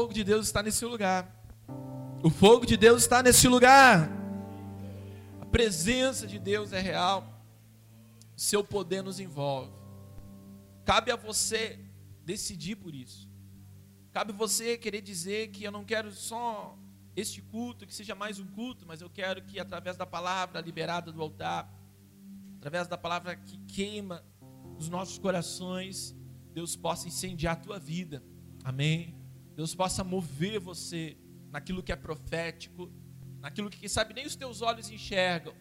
fogo de Deus está nesse lugar. O fogo de Deus está nesse lugar. A presença de Deus é real. Seu poder nos envolve. Cabe a você decidir por isso. Cabe você querer dizer que eu não quero só este culto, que seja mais um culto, mas eu quero que através da palavra liberada do altar, através da palavra que queima os nossos corações, Deus possa incendiar a tua vida. Amém. Deus possa mover você naquilo que é profético, naquilo que, quem sabe, nem os teus olhos enxergam,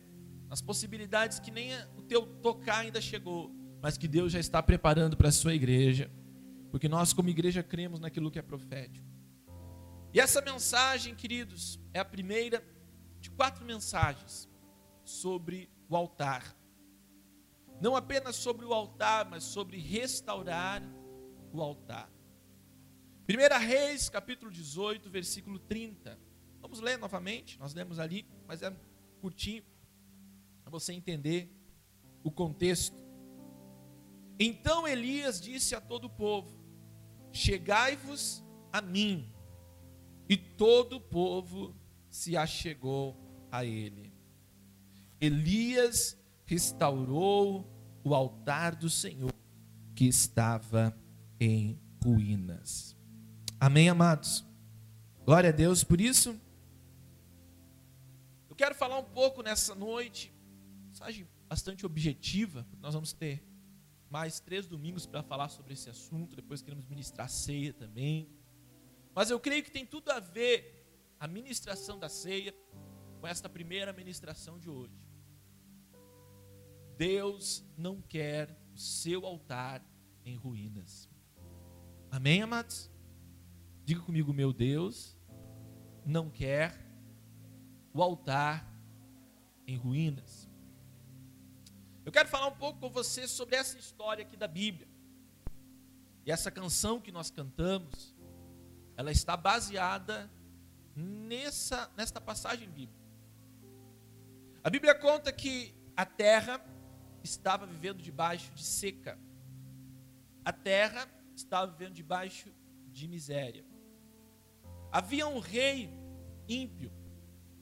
nas possibilidades que nem o teu tocar ainda chegou, mas que Deus já está preparando para a sua igreja, porque nós, como igreja, cremos naquilo que é profético. E essa mensagem, queridos, é a primeira de quatro mensagens sobre o altar. Não apenas sobre o altar, mas sobre restaurar o altar. 1 Reis, capítulo 18, versículo 30. Vamos ler novamente, nós lemos ali, mas é curtinho, para você entender o contexto. Então Elias disse a todo o povo: Chegai-vos a mim. E todo o povo se achegou a ele. Elias restaurou o altar do Senhor que estava em ruínas. Amém, amados? Glória a Deus por isso. Eu quero falar um pouco nessa noite, mensagem bastante objetiva, porque nós vamos ter mais três domingos para falar sobre esse assunto, depois queremos ministrar ceia também. Mas eu creio que tem tudo a ver a ministração da ceia com esta primeira ministração de hoje. Deus não quer o seu altar em ruínas. Amém, amados? Diga comigo, meu Deus não quer o altar em ruínas. Eu quero falar um pouco com você sobre essa história aqui da Bíblia. E essa canção que nós cantamos, ela está baseada nessa nesta passagem bíblica. A Bíblia conta que a terra estava vivendo debaixo de seca. A terra estava vivendo debaixo de miséria. Havia um rei ímpio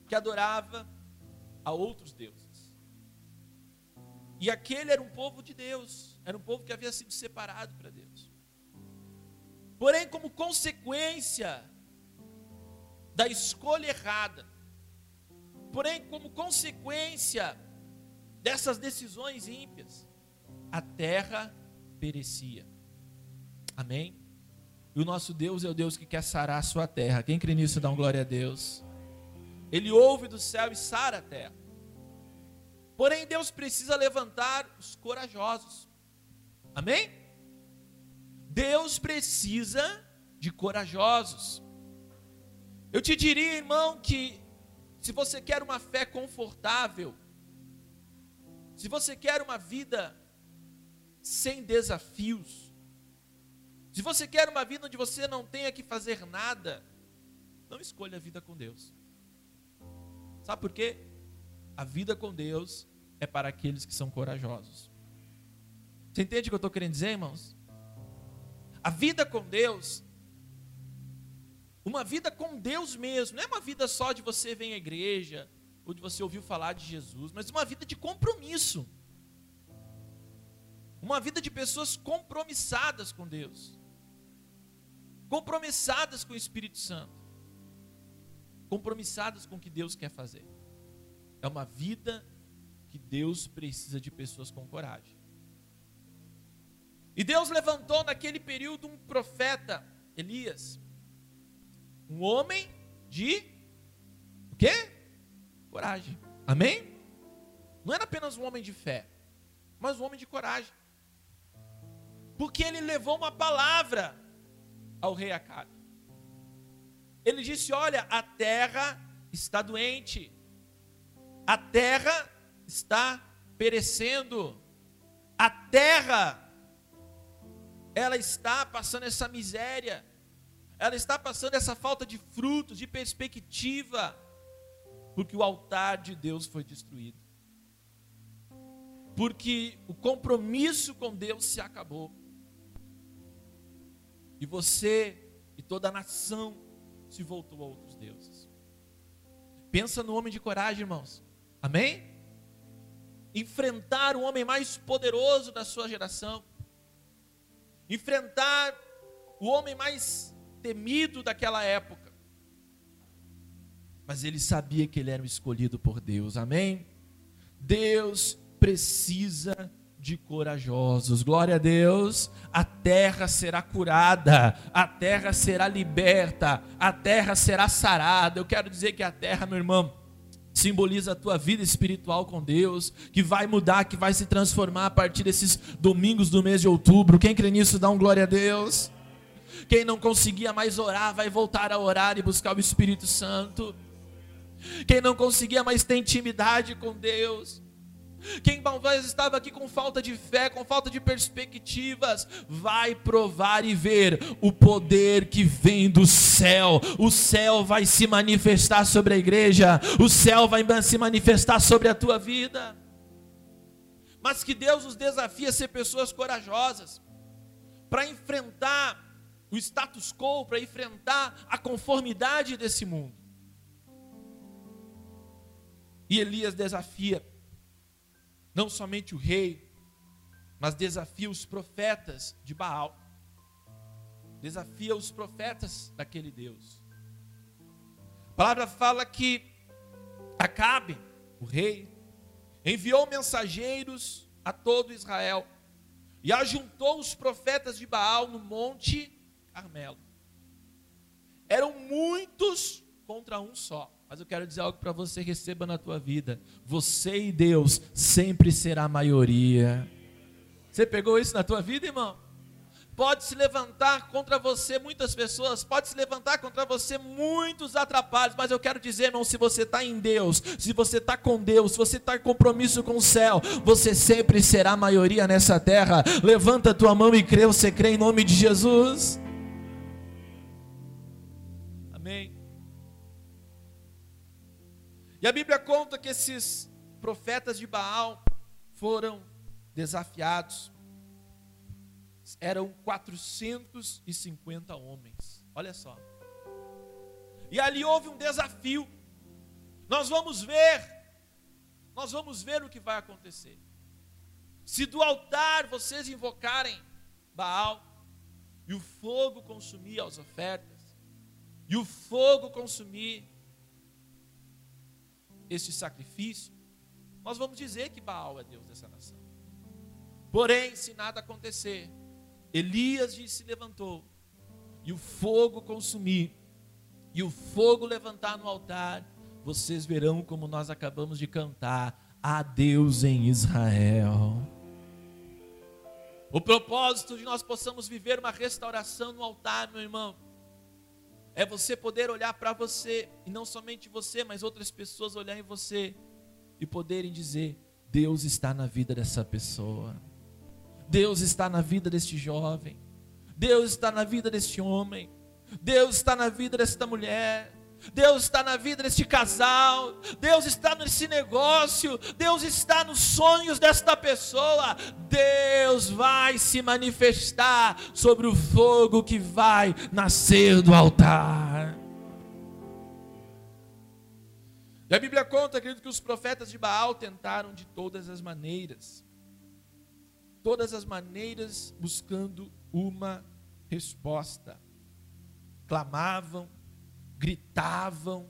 que adorava a outros deuses. E aquele era um povo de Deus, era um povo que havia sido separado para Deus. Porém, como consequência da escolha errada, porém, como consequência dessas decisões ímpias, a terra perecia. Amém? E o nosso Deus é o Deus que quer sarar a sua terra. Quem crê nisso, dá um glória a Deus. Ele ouve do céu e sara a terra. Porém, Deus precisa levantar os corajosos. Amém? Deus precisa de corajosos. Eu te diria, irmão, que se você quer uma fé confortável, se você quer uma vida sem desafios, se você quer uma vida onde você não tenha que fazer nada, não escolha a vida com Deus. Sabe por quê? A vida com Deus é para aqueles que são corajosos. Você entende o que eu estou querendo dizer, irmãos? A vida com Deus, uma vida com Deus mesmo, não é uma vida só de você vir à igreja, ou de você ouvir falar de Jesus, mas uma vida de compromisso. Uma vida de pessoas compromissadas com Deus, compromissadas com o Espírito Santo, compromissadas com o que Deus quer fazer. É uma vida que Deus precisa de pessoas com coragem. E Deus levantou naquele período um profeta, Elias, um homem de o quê? Coragem. Amém? Não era apenas um homem de fé, mas um homem de coragem. Porque ele levou uma palavra ao rei Acabe. Ele disse: Olha, a terra está doente, a terra está perecendo, a terra ela está passando essa miséria, ela está passando essa falta de frutos, de perspectiva, porque o altar de Deus foi destruído. Porque o compromisso com Deus se acabou. E você e toda a nação se voltou a outros deuses. Pensa no homem de coragem, irmãos. Amém? Enfrentar o homem mais poderoso da sua geração. Enfrentar o homem mais temido daquela época. Mas ele sabia que ele era o escolhido por Deus. Amém? Deus precisa de corajosos. Glória a Deus. A terra será curada, a terra será liberta, a terra será sarada. Eu quero dizer que a terra, meu irmão, simboliza a tua vida espiritual com Deus, que vai mudar, que vai se transformar a partir desses domingos do mês de outubro. Quem crê nisso, dá um glória a Deus. Quem não conseguia mais orar, vai voltar a orar e buscar o Espírito Santo. Quem não conseguia mais ter intimidade com Deus, quem talvez estava aqui com falta de fé, com falta de perspectivas, vai provar e ver o poder que vem do céu. O céu vai se manifestar sobre a igreja, o céu vai se manifestar sobre a tua vida. Mas que Deus nos desafia a ser pessoas corajosas, para enfrentar o status quo, para enfrentar a conformidade desse mundo. E Elias desafia não somente o rei, mas desafia os profetas de Baal. Desafia os profetas daquele Deus. A palavra fala que Acabe, o rei, enviou mensageiros a todo Israel e ajuntou os profetas de Baal no monte Carmelo. Eram muitos contra um só. Mas eu quero dizer algo para você, receba na tua vida. Você e Deus sempre será maioria. Você pegou isso na tua vida, irmão? Pode se levantar contra você muitas pessoas, pode se levantar contra você muitos atrapalhos, mas eu quero dizer, irmão, se você está em Deus, se você está com Deus, se você está em compromisso com o céu, você sempre será a maioria nessa terra. Levanta a tua mão e crê, você crê em nome de Jesus. Amém. E a Bíblia conta que esses profetas de Baal foram desafiados. Eram 450 homens. Olha só. E ali houve um desafio. Nós vamos ver, nós vamos ver o que vai acontecer. Se do altar vocês invocarem Baal, e o fogo consumir as ofertas, e o fogo consumir este sacrifício, nós vamos dizer que Baal é Deus dessa nação. Porém, se nada acontecer, Elias se levantou, e o fogo consumir, e o fogo levantar no altar, vocês verão como nós acabamos de cantar, a Deus em Israel. O propósito de nós possamos viver uma restauração no altar, meu irmão, é você poder olhar para você, e não somente você, mas outras pessoas olharem em você e poderem dizer: Deus está na vida dessa pessoa, Deus está na vida deste jovem, Deus está na vida deste homem, Deus está na vida desta mulher, Deus está na vida deste casal, Deus está nesse negócio, Deus está nos sonhos desta pessoa. Deus vai se manifestar sobre o fogo que vai nascer do altar. E a Bíblia conta, querido, que os profetas de Baal tentaram de todas as maneiras, todas as maneiras buscando uma resposta. Clamavam, gritavam,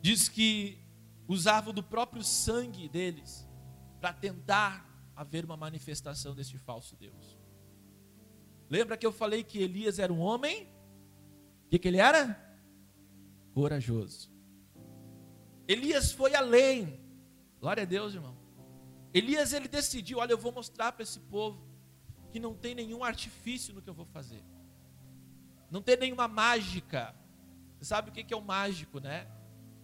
diz que usavam do próprio sangue deles para tentar haver uma manifestação deste falso Deus. Lembra que eu falei que Elias era um homem? O que, que ele era? Corajoso. Elias foi além. Glória a Deus, irmão. Elias ele decidiu, olha, eu vou mostrar para esse povo que não tem nenhum artifício no que eu vou fazer. Não tem nenhuma mágica. Você sabe o que é o mágico, né?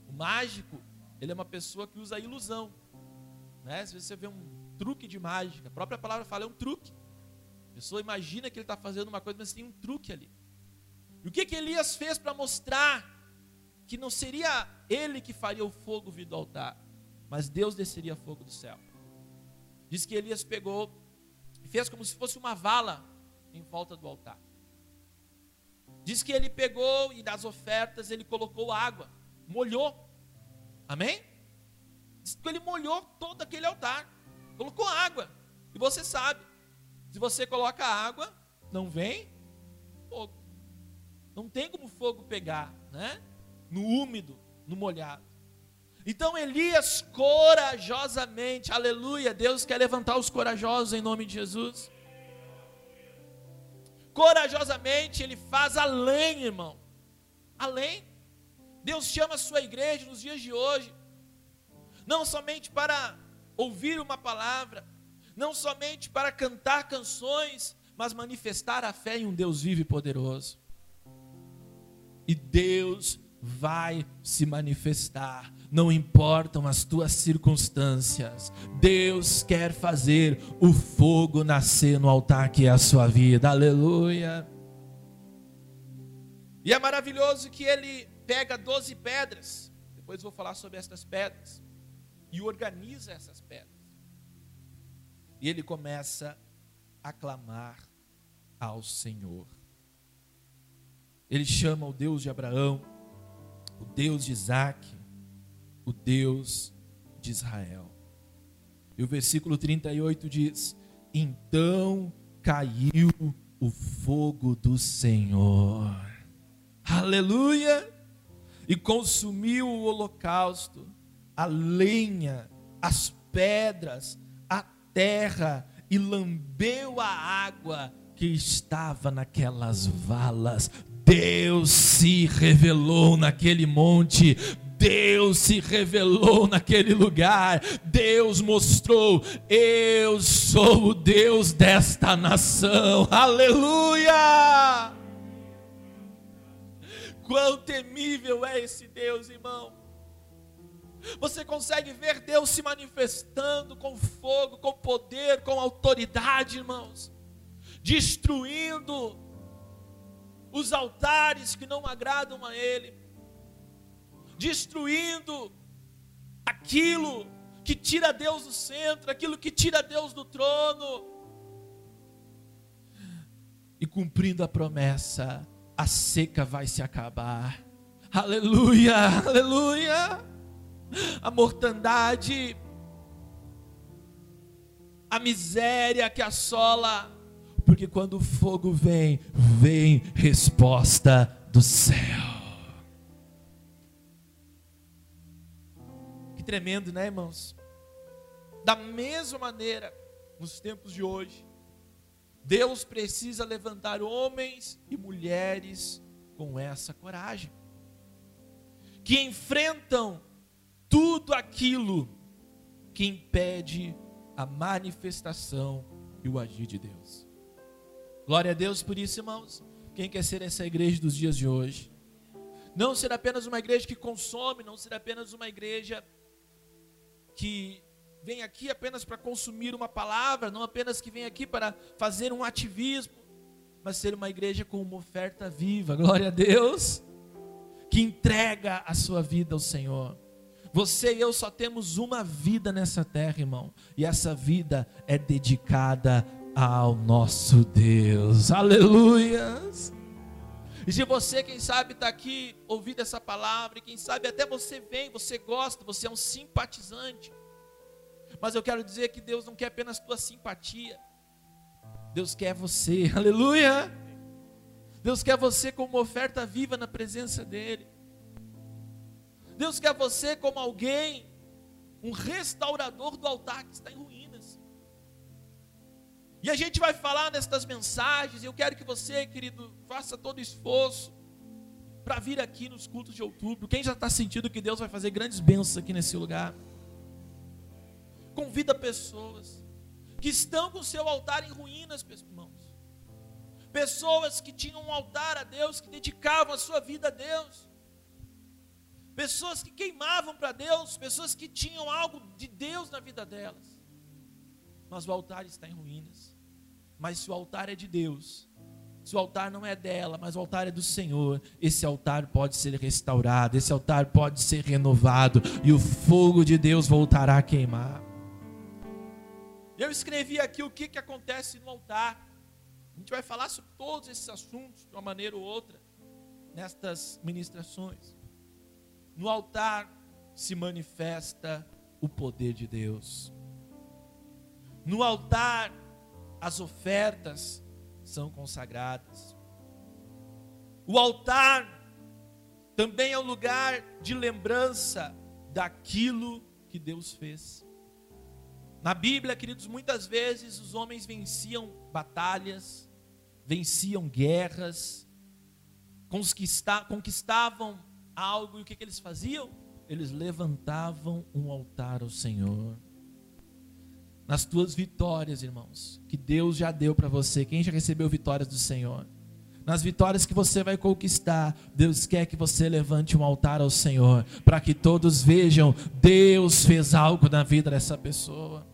O mágico, ele é uma pessoa que usa ilusão. Né? Se você vê um truque de mágica, a própria palavra fala é um truque. A pessoa imagina que ele está fazendo uma coisa, mas tem um truque ali. E o que, que Elias fez para mostrar que não seria ele que faria o fogo vir do altar, mas Deus desceria fogo do céu? Diz que Elias pegou e fez como se fosse uma vala em volta do altar. Diz que ele pegou e das ofertas ele colocou água, molhou. Amém? Diz que ele molhou todo aquele altar, colocou água. E você sabe, se você coloca água, não vem fogo. Não tem como fogo pegar, né? No úmido, no molhado. Então Elias corajosamente, aleluia, Deus quer levantar os corajosos em nome de Jesus. Corajosamente ele faz além, irmão. Além. Deus chama a sua igreja nos dias de hoje, não somente para ouvir uma palavra, não somente para cantar canções, mas manifestar a fé em um Deus vivo e poderoso. E Deus vai se manifestar, não importam as tuas circunstâncias, Deus quer fazer o fogo nascer no altar que é a sua vida, aleluia. E é maravilhoso que ele pega 12 pedras, depois vou falar sobre essas pedras, e organiza essas pedras. E ele começa a clamar ao Senhor. Ele chama o Deus de Abraão, o Deus de Isaac, o Deus de Israel. E o versículo 38 diz: Então caiu o fogo do Senhor, aleluia, e consumiu o holocausto, a lenha, as pedras, a terra, e lambeu a água que estava naquelas valas. Deus se revelou naquele monte, Deus se revelou naquele lugar, Deus mostrou: eu sou o Deus desta nação, aleluia! Quão temível é esse Deus, irmão. Você consegue ver Deus se manifestando com fogo, com poder, com autoridade, irmãos, destruindo os altares que não agradam a Ele, destruindo aquilo que tira Deus do centro, aquilo que tira Deus do trono, e cumprindo a promessa, a seca vai se acabar. Aleluia, aleluia. A mortandade, a miséria que assola porque quando o fogo vem, vem resposta do céu. Tremendo, né, irmãos? Da mesma maneira, nos tempos de hoje, Deus precisa levantar homens e mulheres com essa coragem, que enfrentam tudo aquilo que impede a manifestação e o agir de Deus. Glória a Deus por isso, irmãos. Quem quer ser essa igreja dos dias de hoje? Não ser apenas uma igreja que consome, não ser apenas uma igreja que vem aqui apenas para consumir uma palavra, não apenas que vem aqui para fazer um ativismo, mas ser uma igreja com uma oferta viva, glória a Deus, que entrega a sua vida ao Senhor. Você e eu só temos uma vida nessa terra, irmão, e essa vida é dedicada ao nosso Deus. Aleluias. E se você, quem sabe, está aqui ouvindo essa palavra, e quem sabe até você vem, você gosta, você é um simpatizante. Mas eu quero dizer que Deus não quer apenas tua simpatia. Deus quer você. Aleluia. Deus quer você como oferta viva na presença dEle. Deus quer você como alguém, um restaurador do altar que está em ruínas. E a gente vai falar nestas mensagens. Eu quero que você, querido, faça todo esforço para vir aqui nos cultos de outubro. Quem já está sentindo que Deus vai fazer grandes bênçãos aqui nesse lugar? Convida pessoas que estão com o seu altar em ruínas, irmãos. Pessoas que tinham um altar a Deus, que dedicavam a sua vida a Deus. Pessoas que queimavam para Deus, pessoas que tinham algo de Deus na vida delas mas o altar está em ruínas. Mas se o altar é de Deus, se o altar não é dela, mas o altar é do Senhor, esse altar pode ser restaurado, esse altar pode ser renovado e o fogo de Deus voltará a queimar. Eu escrevi aqui o que, que acontece no altar. A gente vai falar sobre todos esses assuntos de uma maneira ou outra. nestas ministrações. No altar se manifesta o poder de Deus. No altar, as ofertas são consagradas. O altar também é um lugar de lembrança daquilo que Deus fez. Na Bíblia, queridos, muitas vezes os homens venciam batalhas, venciam guerras, conquistavam algo, e o que, que eles faziam? Eles levantavam um altar ao Senhor. Nas tuas vitórias, irmãos, que Deus já deu para você, quem já recebeu vitórias do Senhor? nas vitórias que você vai conquistar, Deus quer que você levante um altar ao Senhor, para que todos vejam, Deus fez algo na vida dessa pessoa.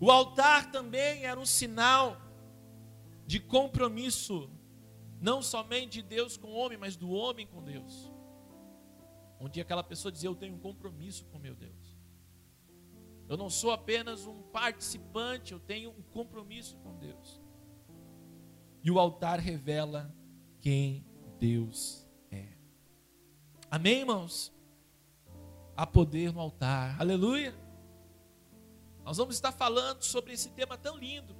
O altar também era um sinal de compromisso, não somente de Deus com o homem, mas do homem com Deus. Onde aquela pessoa dizia: Eu tenho um compromisso com meu Deus. Eu não sou apenas um participante, eu tenho um compromisso com Deus. E o altar revela quem Deus é. Amém, irmãos? Há poder no altar. Aleluia. Nós vamos estar falando sobre esse tema tão lindo.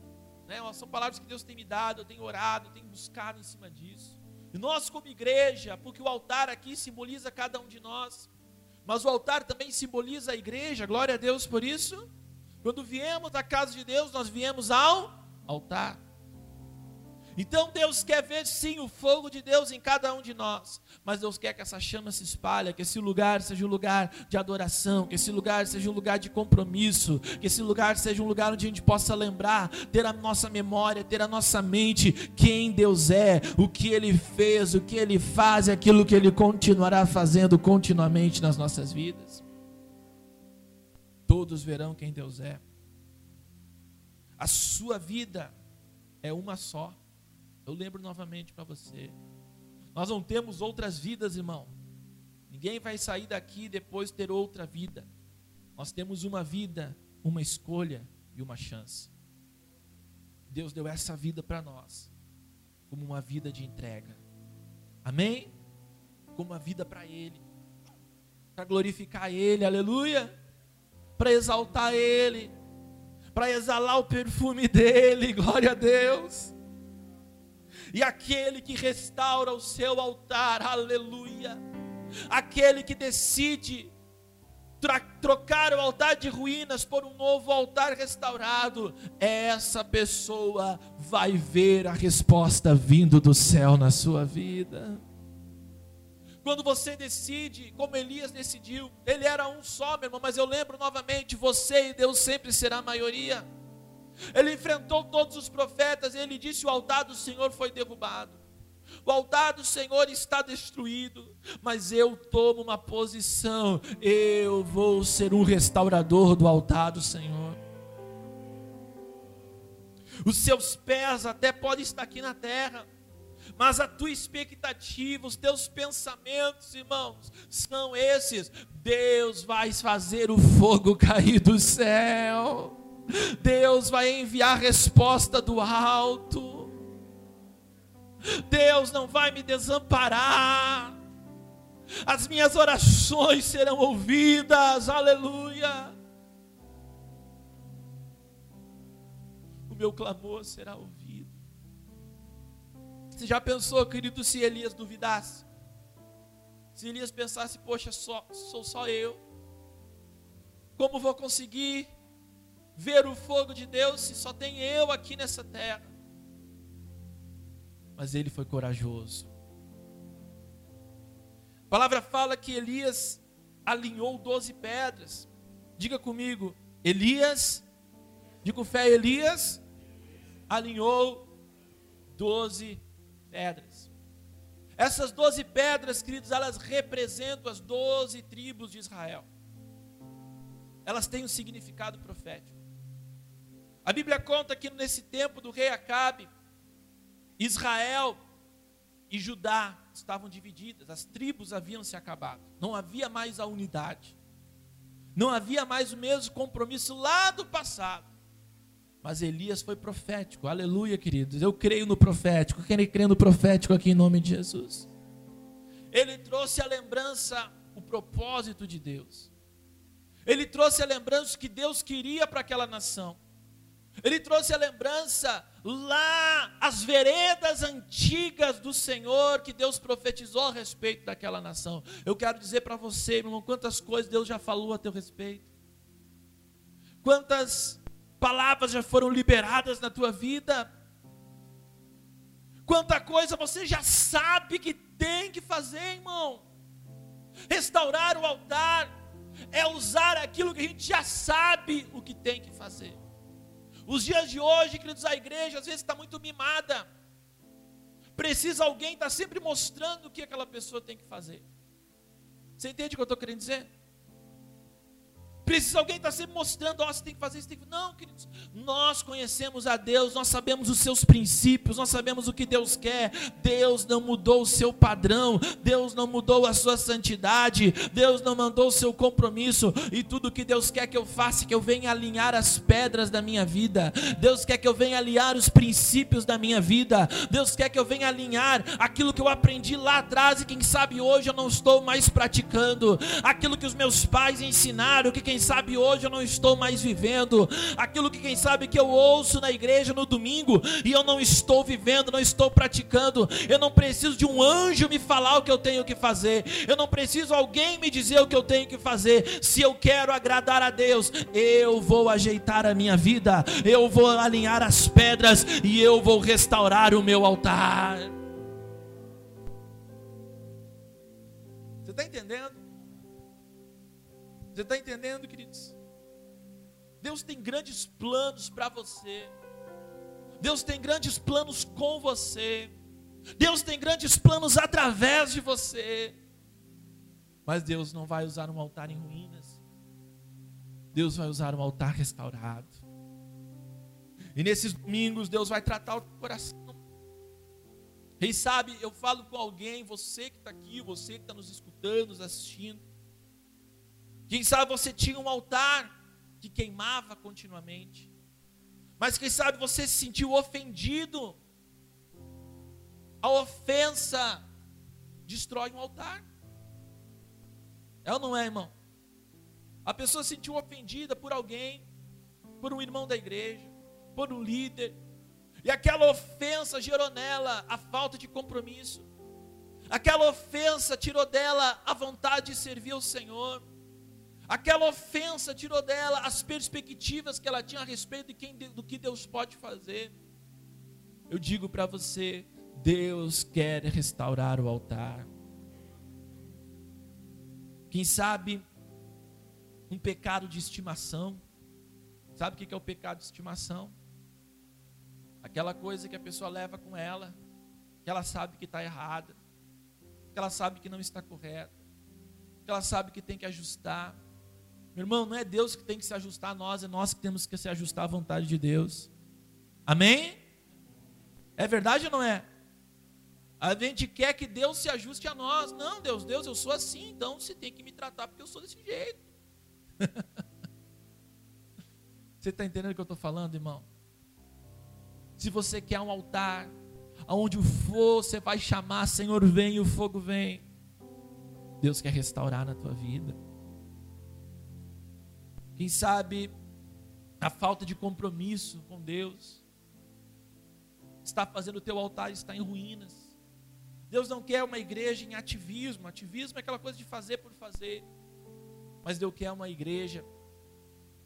Né? São palavras que Deus tem me dado, eu tenho orado, eu tenho buscado em cima disso. E nós, como igreja, porque o altar aqui simboliza cada um de nós, mas o altar também simboliza a igreja, glória a Deus por isso. Quando viemos da casa de Deus, nós viemos ao altar. Então Deus quer ver sim o fogo de Deus em cada um de nós, mas Deus quer que essa chama se espalhe, que esse lugar seja um lugar de adoração, que esse lugar seja um lugar de compromisso, que esse lugar seja um lugar onde a gente possa lembrar, ter a nossa memória, ter a nossa mente quem Deus é, o que Ele fez, o que Ele faz aquilo que Ele continuará fazendo continuamente nas nossas vidas. Todos verão quem Deus é. A sua vida é uma só. Eu lembro novamente para você. Nós não temos outras vidas, irmão. Ninguém vai sair daqui e depois ter outra vida. Nós temos uma vida, uma escolha e uma chance. Deus deu essa vida para nós, como uma vida de entrega. Amém? Como uma vida para Ele, para glorificar Ele, aleluia, para exaltar Ele, para exalar o perfume dEle, glória a Deus e aquele que restaura o seu altar, aleluia. Aquele que decide trocar o altar de ruínas por um novo altar restaurado, essa pessoa vai ver a resposta vindo do céu na sua vida. Quando você decide, como Elias decidiu, ele era um só, meu irmão, mas eu lembro novamente: você e Deus sempre será a maioria. Ele enfrentou todos os profetas e ele disse: O altar do Senhor foi derrubado. O altar do Senhor está destruído, mas eu tomo uma posição. Eu vou ser um restaurador do altar do Senhor. Os seus pés até podem estar aqui na terra, mas a tua expectativa, os teus pensamentos, irmãos, são esses: Deus vai fazer o fogo cair do céu. Deus vai enviar resposta do alto. Deus não vai me desamparar. As minhas orações serão ouvidas. Aleluia. O meu clamor será ouvido. Você já pensou, querido, se Elias duvidasse? Se Elias pensasse, poxa, só, sou só eu. Como vou conseguir? Ver o fogo de Deus se só tem eu aqui nessa terra. Mas ele foi corajoso. A palavra fala que Elias alinhou doze pedras. Diga comigo, Elias, diga com fé, Elias alinhou doze pedras. Essas doze pedras, queridos, elas representam as doze tribos de Israel. Elas têm um significado profético. A Bíblia conta que nesse tempo do rei Acabe, Israel e Judá estavam divididas, as tribos haviam se acabado, não havia mais a unidade, não havia mais o mesmo compromisso lá do passado. Mas Elias foi profético. Aleluia, queridos. Eu creio no profético. Quem crê no profético aqui em nome de Jesus? Ele trouxe a lembrança, o propósito de Deus. Ele trouxe a lembrança que Deus queria para aquela nação. Ele trouxe a lembrança lá, as veredas antigas do Senhor que Deus profetizou a respeito daquela nação. Eu quero dizer para você, irmão, quantas coisas Deus já falou a teu respeito. Quantas palavras já foram liberadas na tua vida. Quanta coisa você já sabe que tem que fazer, irmão. Restaurar o altar é usar aquilo que a gente já sabe o que tem que fazer. Os dias de hoje, queridos, a igreja às vezes está muito mimada. Precisa alguém estar tá sempre mostrando o que aquela pessoa tem que fazer. Você entende o que eu estou querendo dizer? Precisa alguém estar tá sempre mostrando, ó, oh, você tem que fazer isso, tem que... Não, queridos, nós conhecemos a Deus, nós sabemos os seus princípios, nós sabemos o que Deus quer. Deus não mudou o seu padrão, Deus não mudou a sua santidade, Deus não mandou o seu compromisso, e tudo que Deus quer que eu faça, que eu venha alinhar as pedras da minha vida. Deus quer que eu venha alinhar os princípios da minha vida. Deus quer que eu venha alinhar aquilo que eu aprendi lá atrás e quem sabe hoje eu não estou mais praticando. Aquilo que os meus pais ensinaram, que quem sabe hoje eu não estou mais vivendo, aquilo que quem sabe que eu ouço na igreja no domingo e eu não estou vivendo, não estou praticando. Eu não preciso de um anjo me falar o que eu tenho que fazer, eu não preciso alguém me dizer o que eu tenho que fazer. Se eu quero agradar a Deus, eu vou ajeitar a minha vida, eu vou alinhar as pedras e eu vou restaurar o meu altar. Você está entendendo? Você está entendendo, queridos? Deus tem grandes planos para você. Deus tem grandes planos com você. Deus tem grandes planos através de você. Mas Deus não vai usar um altar em ruínas. Deus vai usar um altar restaurado. E nesses domingos Deus vai tratar o coração. Quem sabe eu falo com alguém, você que está aqui, você que está nos escutando, nos assistindo. Quem sabe você tinha um altar que queimava continuamente. Mas quem sabe você se sentiu ofendido. A ofensa destrói um altar. É ou não é, irmão? A pessoa se sentiu ofendida por alguém, por um irmão da igreja, por um líder, e aquela ofensa gerou nela a falta de compromisso. Aquela ofensa tirou dela a vontade de servir ao Senhor. Aquela ofensa tirou dela as perspectivas que ela tinha a respeito de quem, do que Deus pode fazer. Eu digo para você, Deus quer restaurar o altar. Quem sabe um pecado de estimação. Sabe o que é o pecado de estimação? Aquela coisa que a pessoa leva com ela, que ela sabe que está errada, que ela sabe que não está correta, que ela sabe que tem que ajustar. Meu irmão, não é Deus que tem que se ajustar a nós, é nós que temos que se ajustar à vontade de Deus. Amém? É verdade ou não é? A gente quer que Deus se ajuste a nós. Não, Deus, Deus, eu sou assim, então você tem que me tratar porque eu sou desse jeito. você está entendendo o que eu estou falando, irmão? Se você quer um altar, aonde o fogo você vai chamar, Senhor, vem, e o fogo vem. Deus quer restaurar na tua vida. Quem sabe a falta de compromisso com Deus está fazendo o teu altar estar em ruínas. Deus não quer uma igreja em ativismo. Ativismo é aquela coisa de fazer por fazer. Mas Deus quer uma igreja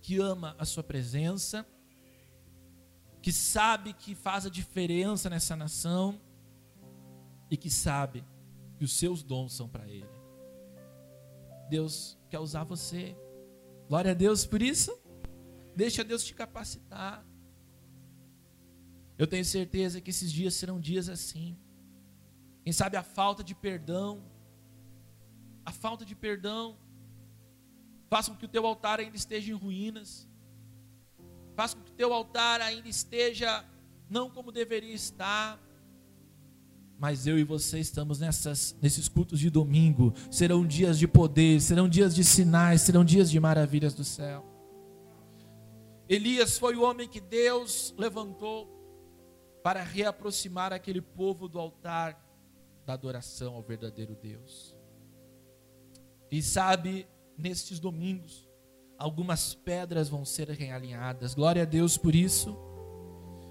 que ama a sua presença, que sabe que faz a diferença nessa nação e que sabe que os seus dons são para Ele. Deus quer usar você. Glória a Deus por isso. Deixa Deus te capacitar. Eu tenho certeza que esses dias serão dias assim. Quem sabe a falta de perdão, a falta de perdão, faça com que o teu altar ainda esteja em ruínas, faça com que o teu altar ainda esteja não como deveria estar, mas eu e você estamos nessas, nesses cultos de domingo. Serão dias de poder, serão dias de sinais, serão dias de maravilhas do céu. Elias foi o homem que Deus levantou para reaproximar aquele povo do altar da adoração ao verdadeiro Deus. E sabe, nestes domingos, algumas pedras vão ser realinhadas. Glória a Deus por isso.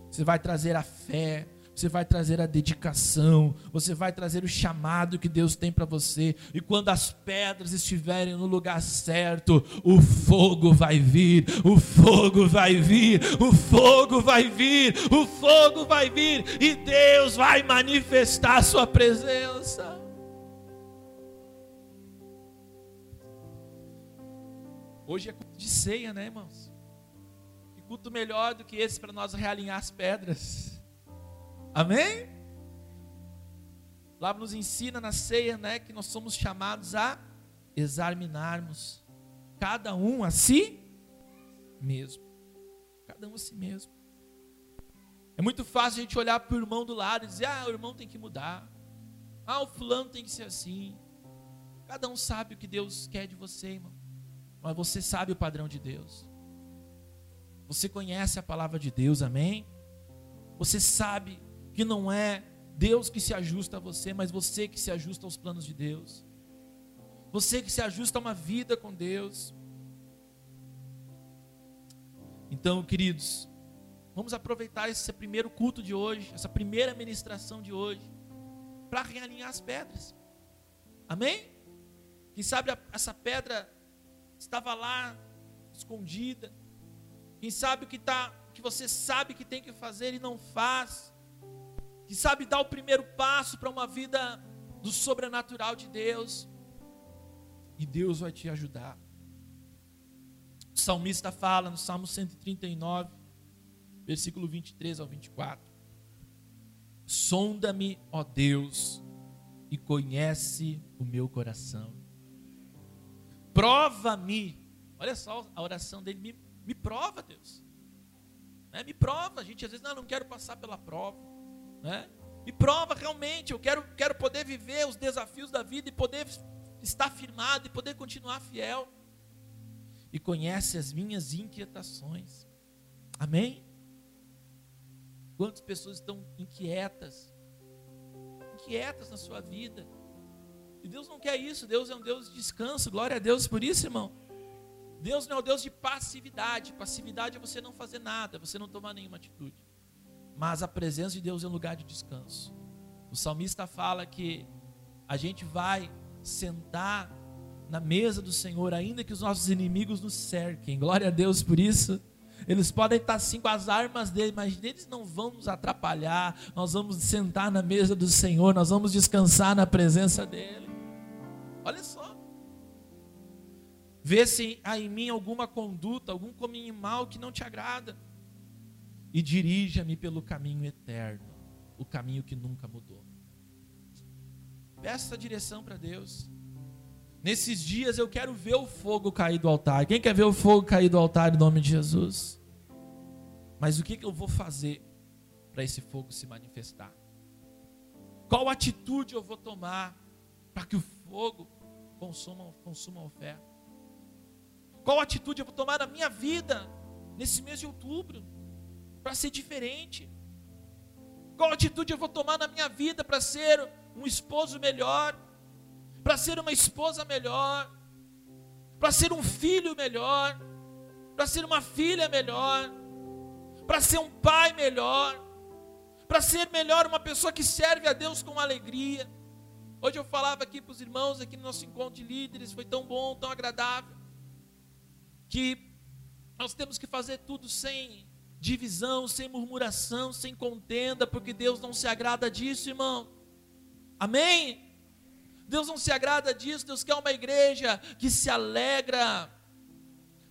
Você vai trazer a fé, você vai trazer a dedicação, você vai trazer o chamado que Deus tem para você. E quando as pedras estiverem no lugar certo, o fogo vai vir, o fogo vai vir, o fogo vai vir, o fogo vai vir, e Deus vai manifestar a sua presença. Hoje é culto de ceia, né, irmãos? Que culto melhor do que esse para nós realinhar as pedras. Amém? Lá nos ensina na ceia, né, que nós somos chamados a examinarmos cada um a si mesmo. Cada um a si mesmo. É muito fácil a gente olhar para o irmão do lado e dizer: "Ah, o irmão tem que mudar. Ah, o fulano tem que ser assim". Cada um sabe o que Deus quer de você, irmão. Mas você sabe o padrão de Deus. Você conhece a palavra de Deus, amém? Você sabe que não é Deus que se ajusta a você, mas você que se ajusta aos planos de Deus. Você que se ajusta a uma vida com Deus. Então, queridos, vamos aproveitar esse primeiro culto de hoje, essa primeira ministração de hoje, para realinhar as pedras. Amém? Quem sabe essa pedra estava lá escondida. Quem sabe o que tá, que você sabe que tem que fazer e não faz que sabe dar o primeiro passo para uma vida do sobrenatural de Deus. E Deus vai te ajudar. O salmista fala no Salmo 139, versículo 23 ao 24: Sonda-me, ó Deus, e conhece o meu coração. Prova-me. Olha só a oração dele, me, me prova, Deus. É, me prova, a gente às vezes não, não quero passar pela prova. Né? Me prova realmente, eu quero, quero poder viver os desafios da vida e poder estar firmado e poder continuar fiel. E conhece as minhas inquietações. Amém? Quantas pessoas estão inquietas? Inquietas na sua vida. E Deus não quer isso, Deus é um Deus de descanso. Glória a Deus por isso, irmão. Deus não é o Deus de passividade. Passividade é você não fazer nada, você não tomar nenhuma atitude mas a presença de Deus é um lugar de descanso. O salmista fala que a gente vai sentar na mesa do Senhor, ainda que os nossos inimigos nos cerquem. Glória a Deus por isso. Eles podem estar assim com as armas dele, mas eles não vão nos atrapalhar. Nós vamos sentar na mesa do Senhor, nós vamos descansar na presença dele. Olha só. Vê se há em mim alguma conduta, algum caminho mal que não te agrada e dirija-me pelo caminho eterno, o caminho que nunca mudou. Peça essa direção para Deus. Nesses dias eu quero ver o fogo cair do altar. Quem quer ver o fogo cair do altar em nome de Jesus? Mas o que, que eu vou fazer para esse fogo se manifestar? Qual atitude eu vou tomar para que o fogo consuma, consuma a oferta? Qual atitude eu vou tomar na minha vida nesse mês de outubro? Para ser diferente? Qual atitude eu vou tomar na minha vida para ser um esposo melhor? Para ser uma esposa melhor? Para ser um filho melhor? Para ser uma filha melhor? Para ser um pai melhor? Para ser melhor uma pessoa que serve a Deus com alegria? Hoje eu falava aqui para os irmãos, aqui no nosso encontro de líderes, foi tão bom, tão agradável, que nós temos que fazer tudo sem divisão, sem murmuração, sem contenda, porque Deus não se agrada disso, irmão. Amém? Deus não se agrada disso, Deus quer uma igreja que se alegra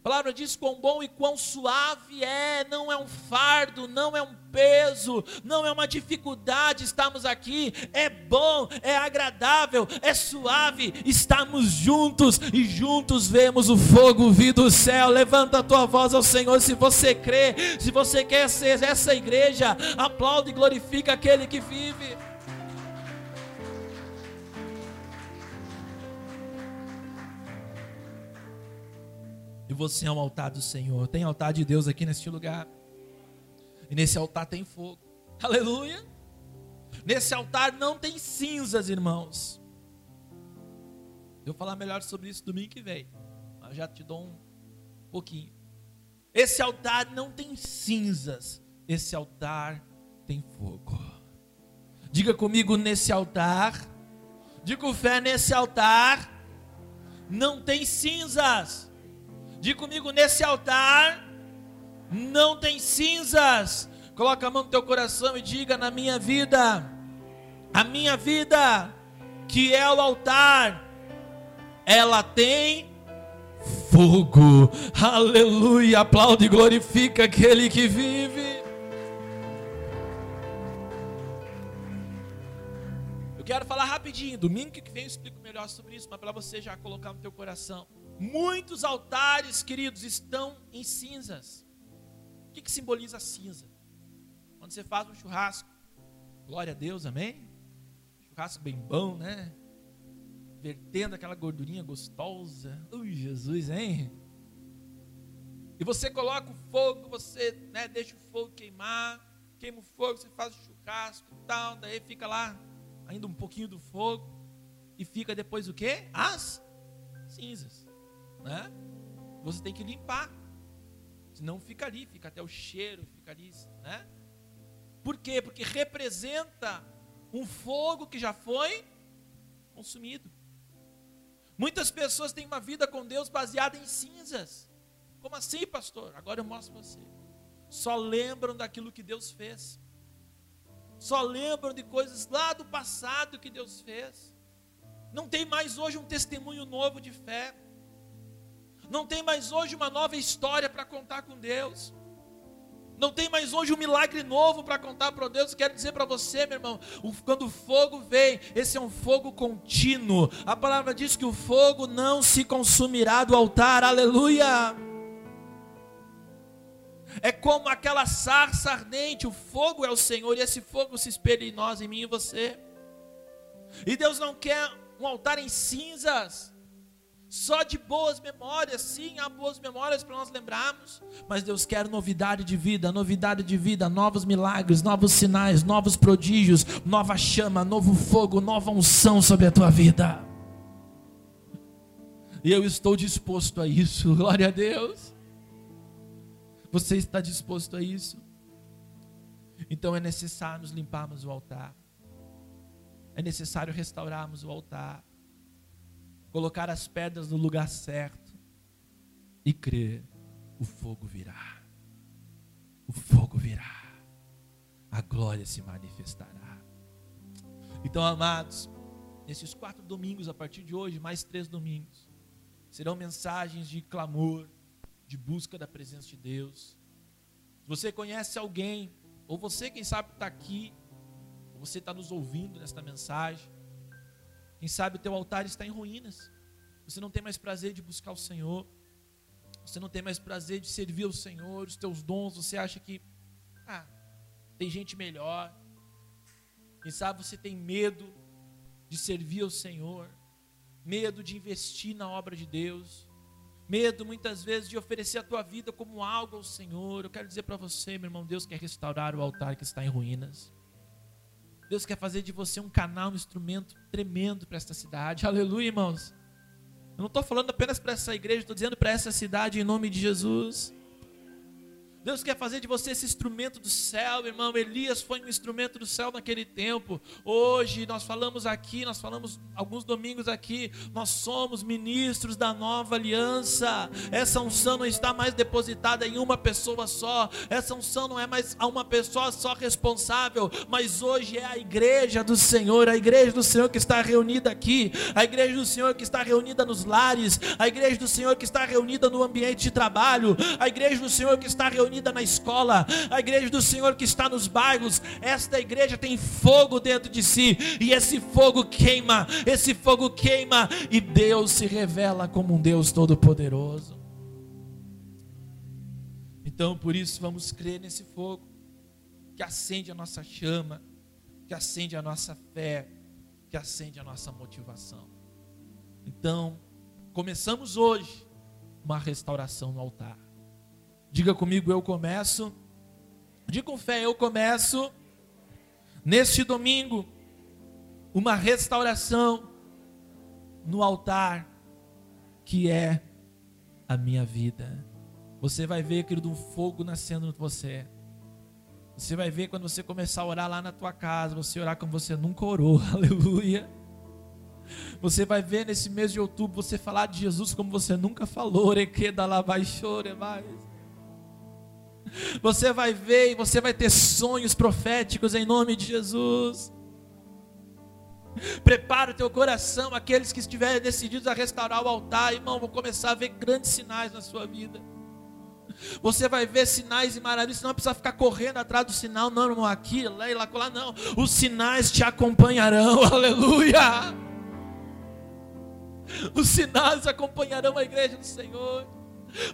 a palavra diz quão bom e quão suave é, não é um fardo, não é um peso, não é uma dificuldade estamos aqui, é bom, é agradável, é suave, estamos juntos e juntos vemos o fogo vir do céu. Levanta a tua voz ao Senhor se você crê, se você quer ser essa igreja, aplaude e glorifica aquele que vive. E você é um altar do Senhor. Tem altar de Deus aqui neste lugar. E nesse altar tem fogo. Aleluia. Nesse altar não tem cinzas, irmãos. Eu vou falar melhor sobre isso domingo que vem. Mas já te dou um pouquinho. Esse altar não tem cinzas. Esse altar tem fogo. Diga comigo nesse altar. Diga com fé nesse altar. Não tem cinzas. Diga comigo nesse altar. Não tem cinzas. Coloca a mão no teu coração e diga na minha vida. A minha vida, que é o altar, ela tem fogo. Aleluia. Aplaude e glorifica aquele que vive. Eu quero falar rapidinho. Domingo que vem eu explico melhor sobre isso, mas para você já colocar no teu coração. Muitos altares, queridos, estão em cinzas. O que, que simboliza a cinza? Quando você faz um churrasco, glória a Deus, amém? Churrasco bem bom, né? Vertendo aquela gordurinha gostosa. Ui, Jesus, hein? E você coloca o fogo, você né, deixa o fogo queimar, queima o fogo, você faz o churrasco e tal, daí fica lá ainda um pouquinho do fogo e fica depois o quê? As cinzas, né? Você tem que limpar. Senão fica ali, fica até o cheiro, fica ali, né? Por quê? Porque representa um fogo que já foi consumido. Muitas pessoas têm uma vida com Deus baseada em cinzas. Como assim, pastor? Agora eu mostro você. Só lembram daquilo que Deus fez. Só lembram de coisas lá do passado que Deus fez. Não tem mais hoje um testemunho novo de fé. Não tem mais hoje uma nova história para contar com Deus. Não tem mais hoje um milagre novo para contar para Deus. Quero dizer para você, meu irmão, quando o fogo vem, esse é um fogo contínuo. A palavra diz que o fogo não se consumirá do altar. Aleluia! É como aquela sarça ardente, o fogo é o Senhor, e esse fogo se espelha em nós, em mim e você. E Deus não quer um altar em cinzas, só de boas memórias, sim, há boas memórias para nós lembrarmos, mas Deus quer novidade de vida, novidade de vida, novos milagres, novos sinais, novos prodígios, nova chama, novo fogo, nova unção sobre a tua vida. E eu estou disposto a isso, glória a Deus. Você está disposto a isso? Então é necessário nos limparmos o altar. É necessário restaurarmos o altar. Colocar as pedras no lugar certo e crer, o fogo virá. O fogo virá. A glória se manifestará. Então, amados, nesses quatro domingos, a partir de hoje, mais três domingos, serão mensagens de clamor, de busca da presença de Deus. Se você conhece alguém, ou você, quem sabe, está aqui, ou você está nos ouvindo nesta mensagem, quem sabe o teu altar está em ruínas, você não tem mais prazer de buscar o Senhor, você não tem mais prazer de servir ao Senhor, os teus dons, você acha que, ah, tem gente melhor, quem sabe você tem medo de servir ao Senhor, medo de investir na obra de Deus, medo muitas vezes de oferecer a tua vida como algo ao Senhor. Eu quero dizer para você, meu irmão, Deus quer restaurar o altar que está em ruínas. Deus quer fazer de você um canal, um instrumento tremendo para esta cidade. Aleluia, irmãos. Eu não estou falando apenas para essa igreja, estou dizendo para essa cidade em nome de Jesus. Deus quer fazer de você esse instrumento do céu, irmão. Elias foi um instrumento do céu naquele tempo. Hoje nós falamos aqui, nós falamos alguns domingos aqui, nós somos ministros da nova aliança. Essa unção não está mais depositada em uma pessoa só. Essa unção não é mais a uma pessoa só responsável, mas hoje é a igreja do Senhor, a igreja do Senhor que está reunida aqui, a igreja do Senhor que está reunida nos lares, a igreja do Senhor que está reunida no ambiente de trabalho, a igreja do Senhor que está reunida reunida na escola, a igreja do Senhor que está nos bairros, esta igreja tem fogo dentro de si, e esse fogo queima, esse fogo queima, e Deus se revela como um Deus todo-poderoso. Então, por isso, vamos crer nesse fogo que acende a nossa chama, que acende a nossa fé, que acende a nossa motivação. Então, começamos hoje uma restauração no altar. Diga comigo, eu começo. Diga com fé, eu começo neste domingo uma restauração no altar que é a minha vida. Você vai ver, querido, um fogo nascendo em você. Você vai ver quando você começar a orar lá na tua casa, você orar como você nunca orou. Aleluia. Você vai ver nesse mês de outubro você falar de Jesus como você nunca falou. Requeda lá vai chore mais. Você vai ver e você vai ter sonhos proféticos em nome de Jesus. Prepara o teu coração, aqueles que estiverem decididos a restaurar o altar, irmão, vão começar a ver grandes sinais na sua vida. Você vai ver sinais e maravilhas, não precisa ficar correndo atrás do sinal, não, irmão, aqui, lá e lá, lá, não. Os sinais te acompanharão, aleluia. Os sinais acompanharão a igreja do Senhor.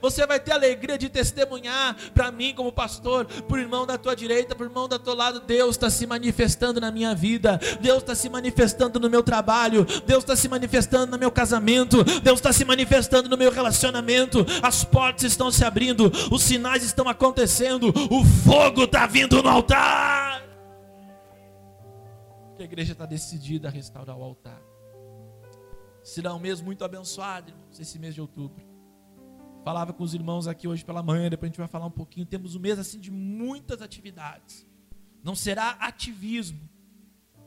Você vai ter alegria de testemunhar para mim, como pastor, o irmão da tua direita, o irmão do teu lado. Deus está se manifestando na minha vida, Deus está se manifestando no meu trabalho, Deus está se manifestando no meu casamento, Deus está se manifestando no meu relacionamento. As portas estão se abrindo, os sinais estão acontecendo, o fogo está vindo no altar. a igreja está decidida a restaurar o altar. Será um mês muito abençoado, irmãos, esse mês de outubro. Falava com os irmãos aqui hoje pela manhã, depois a gente vai falar um pouquinho. Temos um mês assim de muitas atividades. Não será ativismo,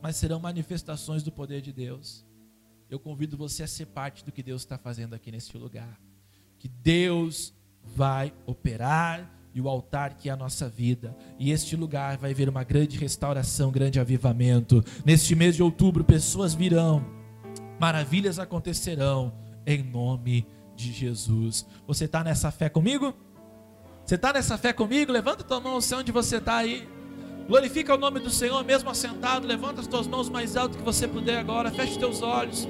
mas serão manifestações do poder de Deus. Eu convido você a ser parte do que Deus está fazendo aqui neste lugar. Que Deus vai operar e o altar que é a nossa vida. E este lugar vai ver uma grande restauração, grande avivamento. Neste mês de outubro, pessoas virão, maravilhas acontecerão, em nome de de Jesus. Você está nessa fé comigo? Você está nessa fé comigo? Levanta tua mão, sei onde você está aí. Glorifica o nome do Senhor, mesmo assentado. Levanta as tuas mãos mais alto que você puder agora. Feche teus olhos.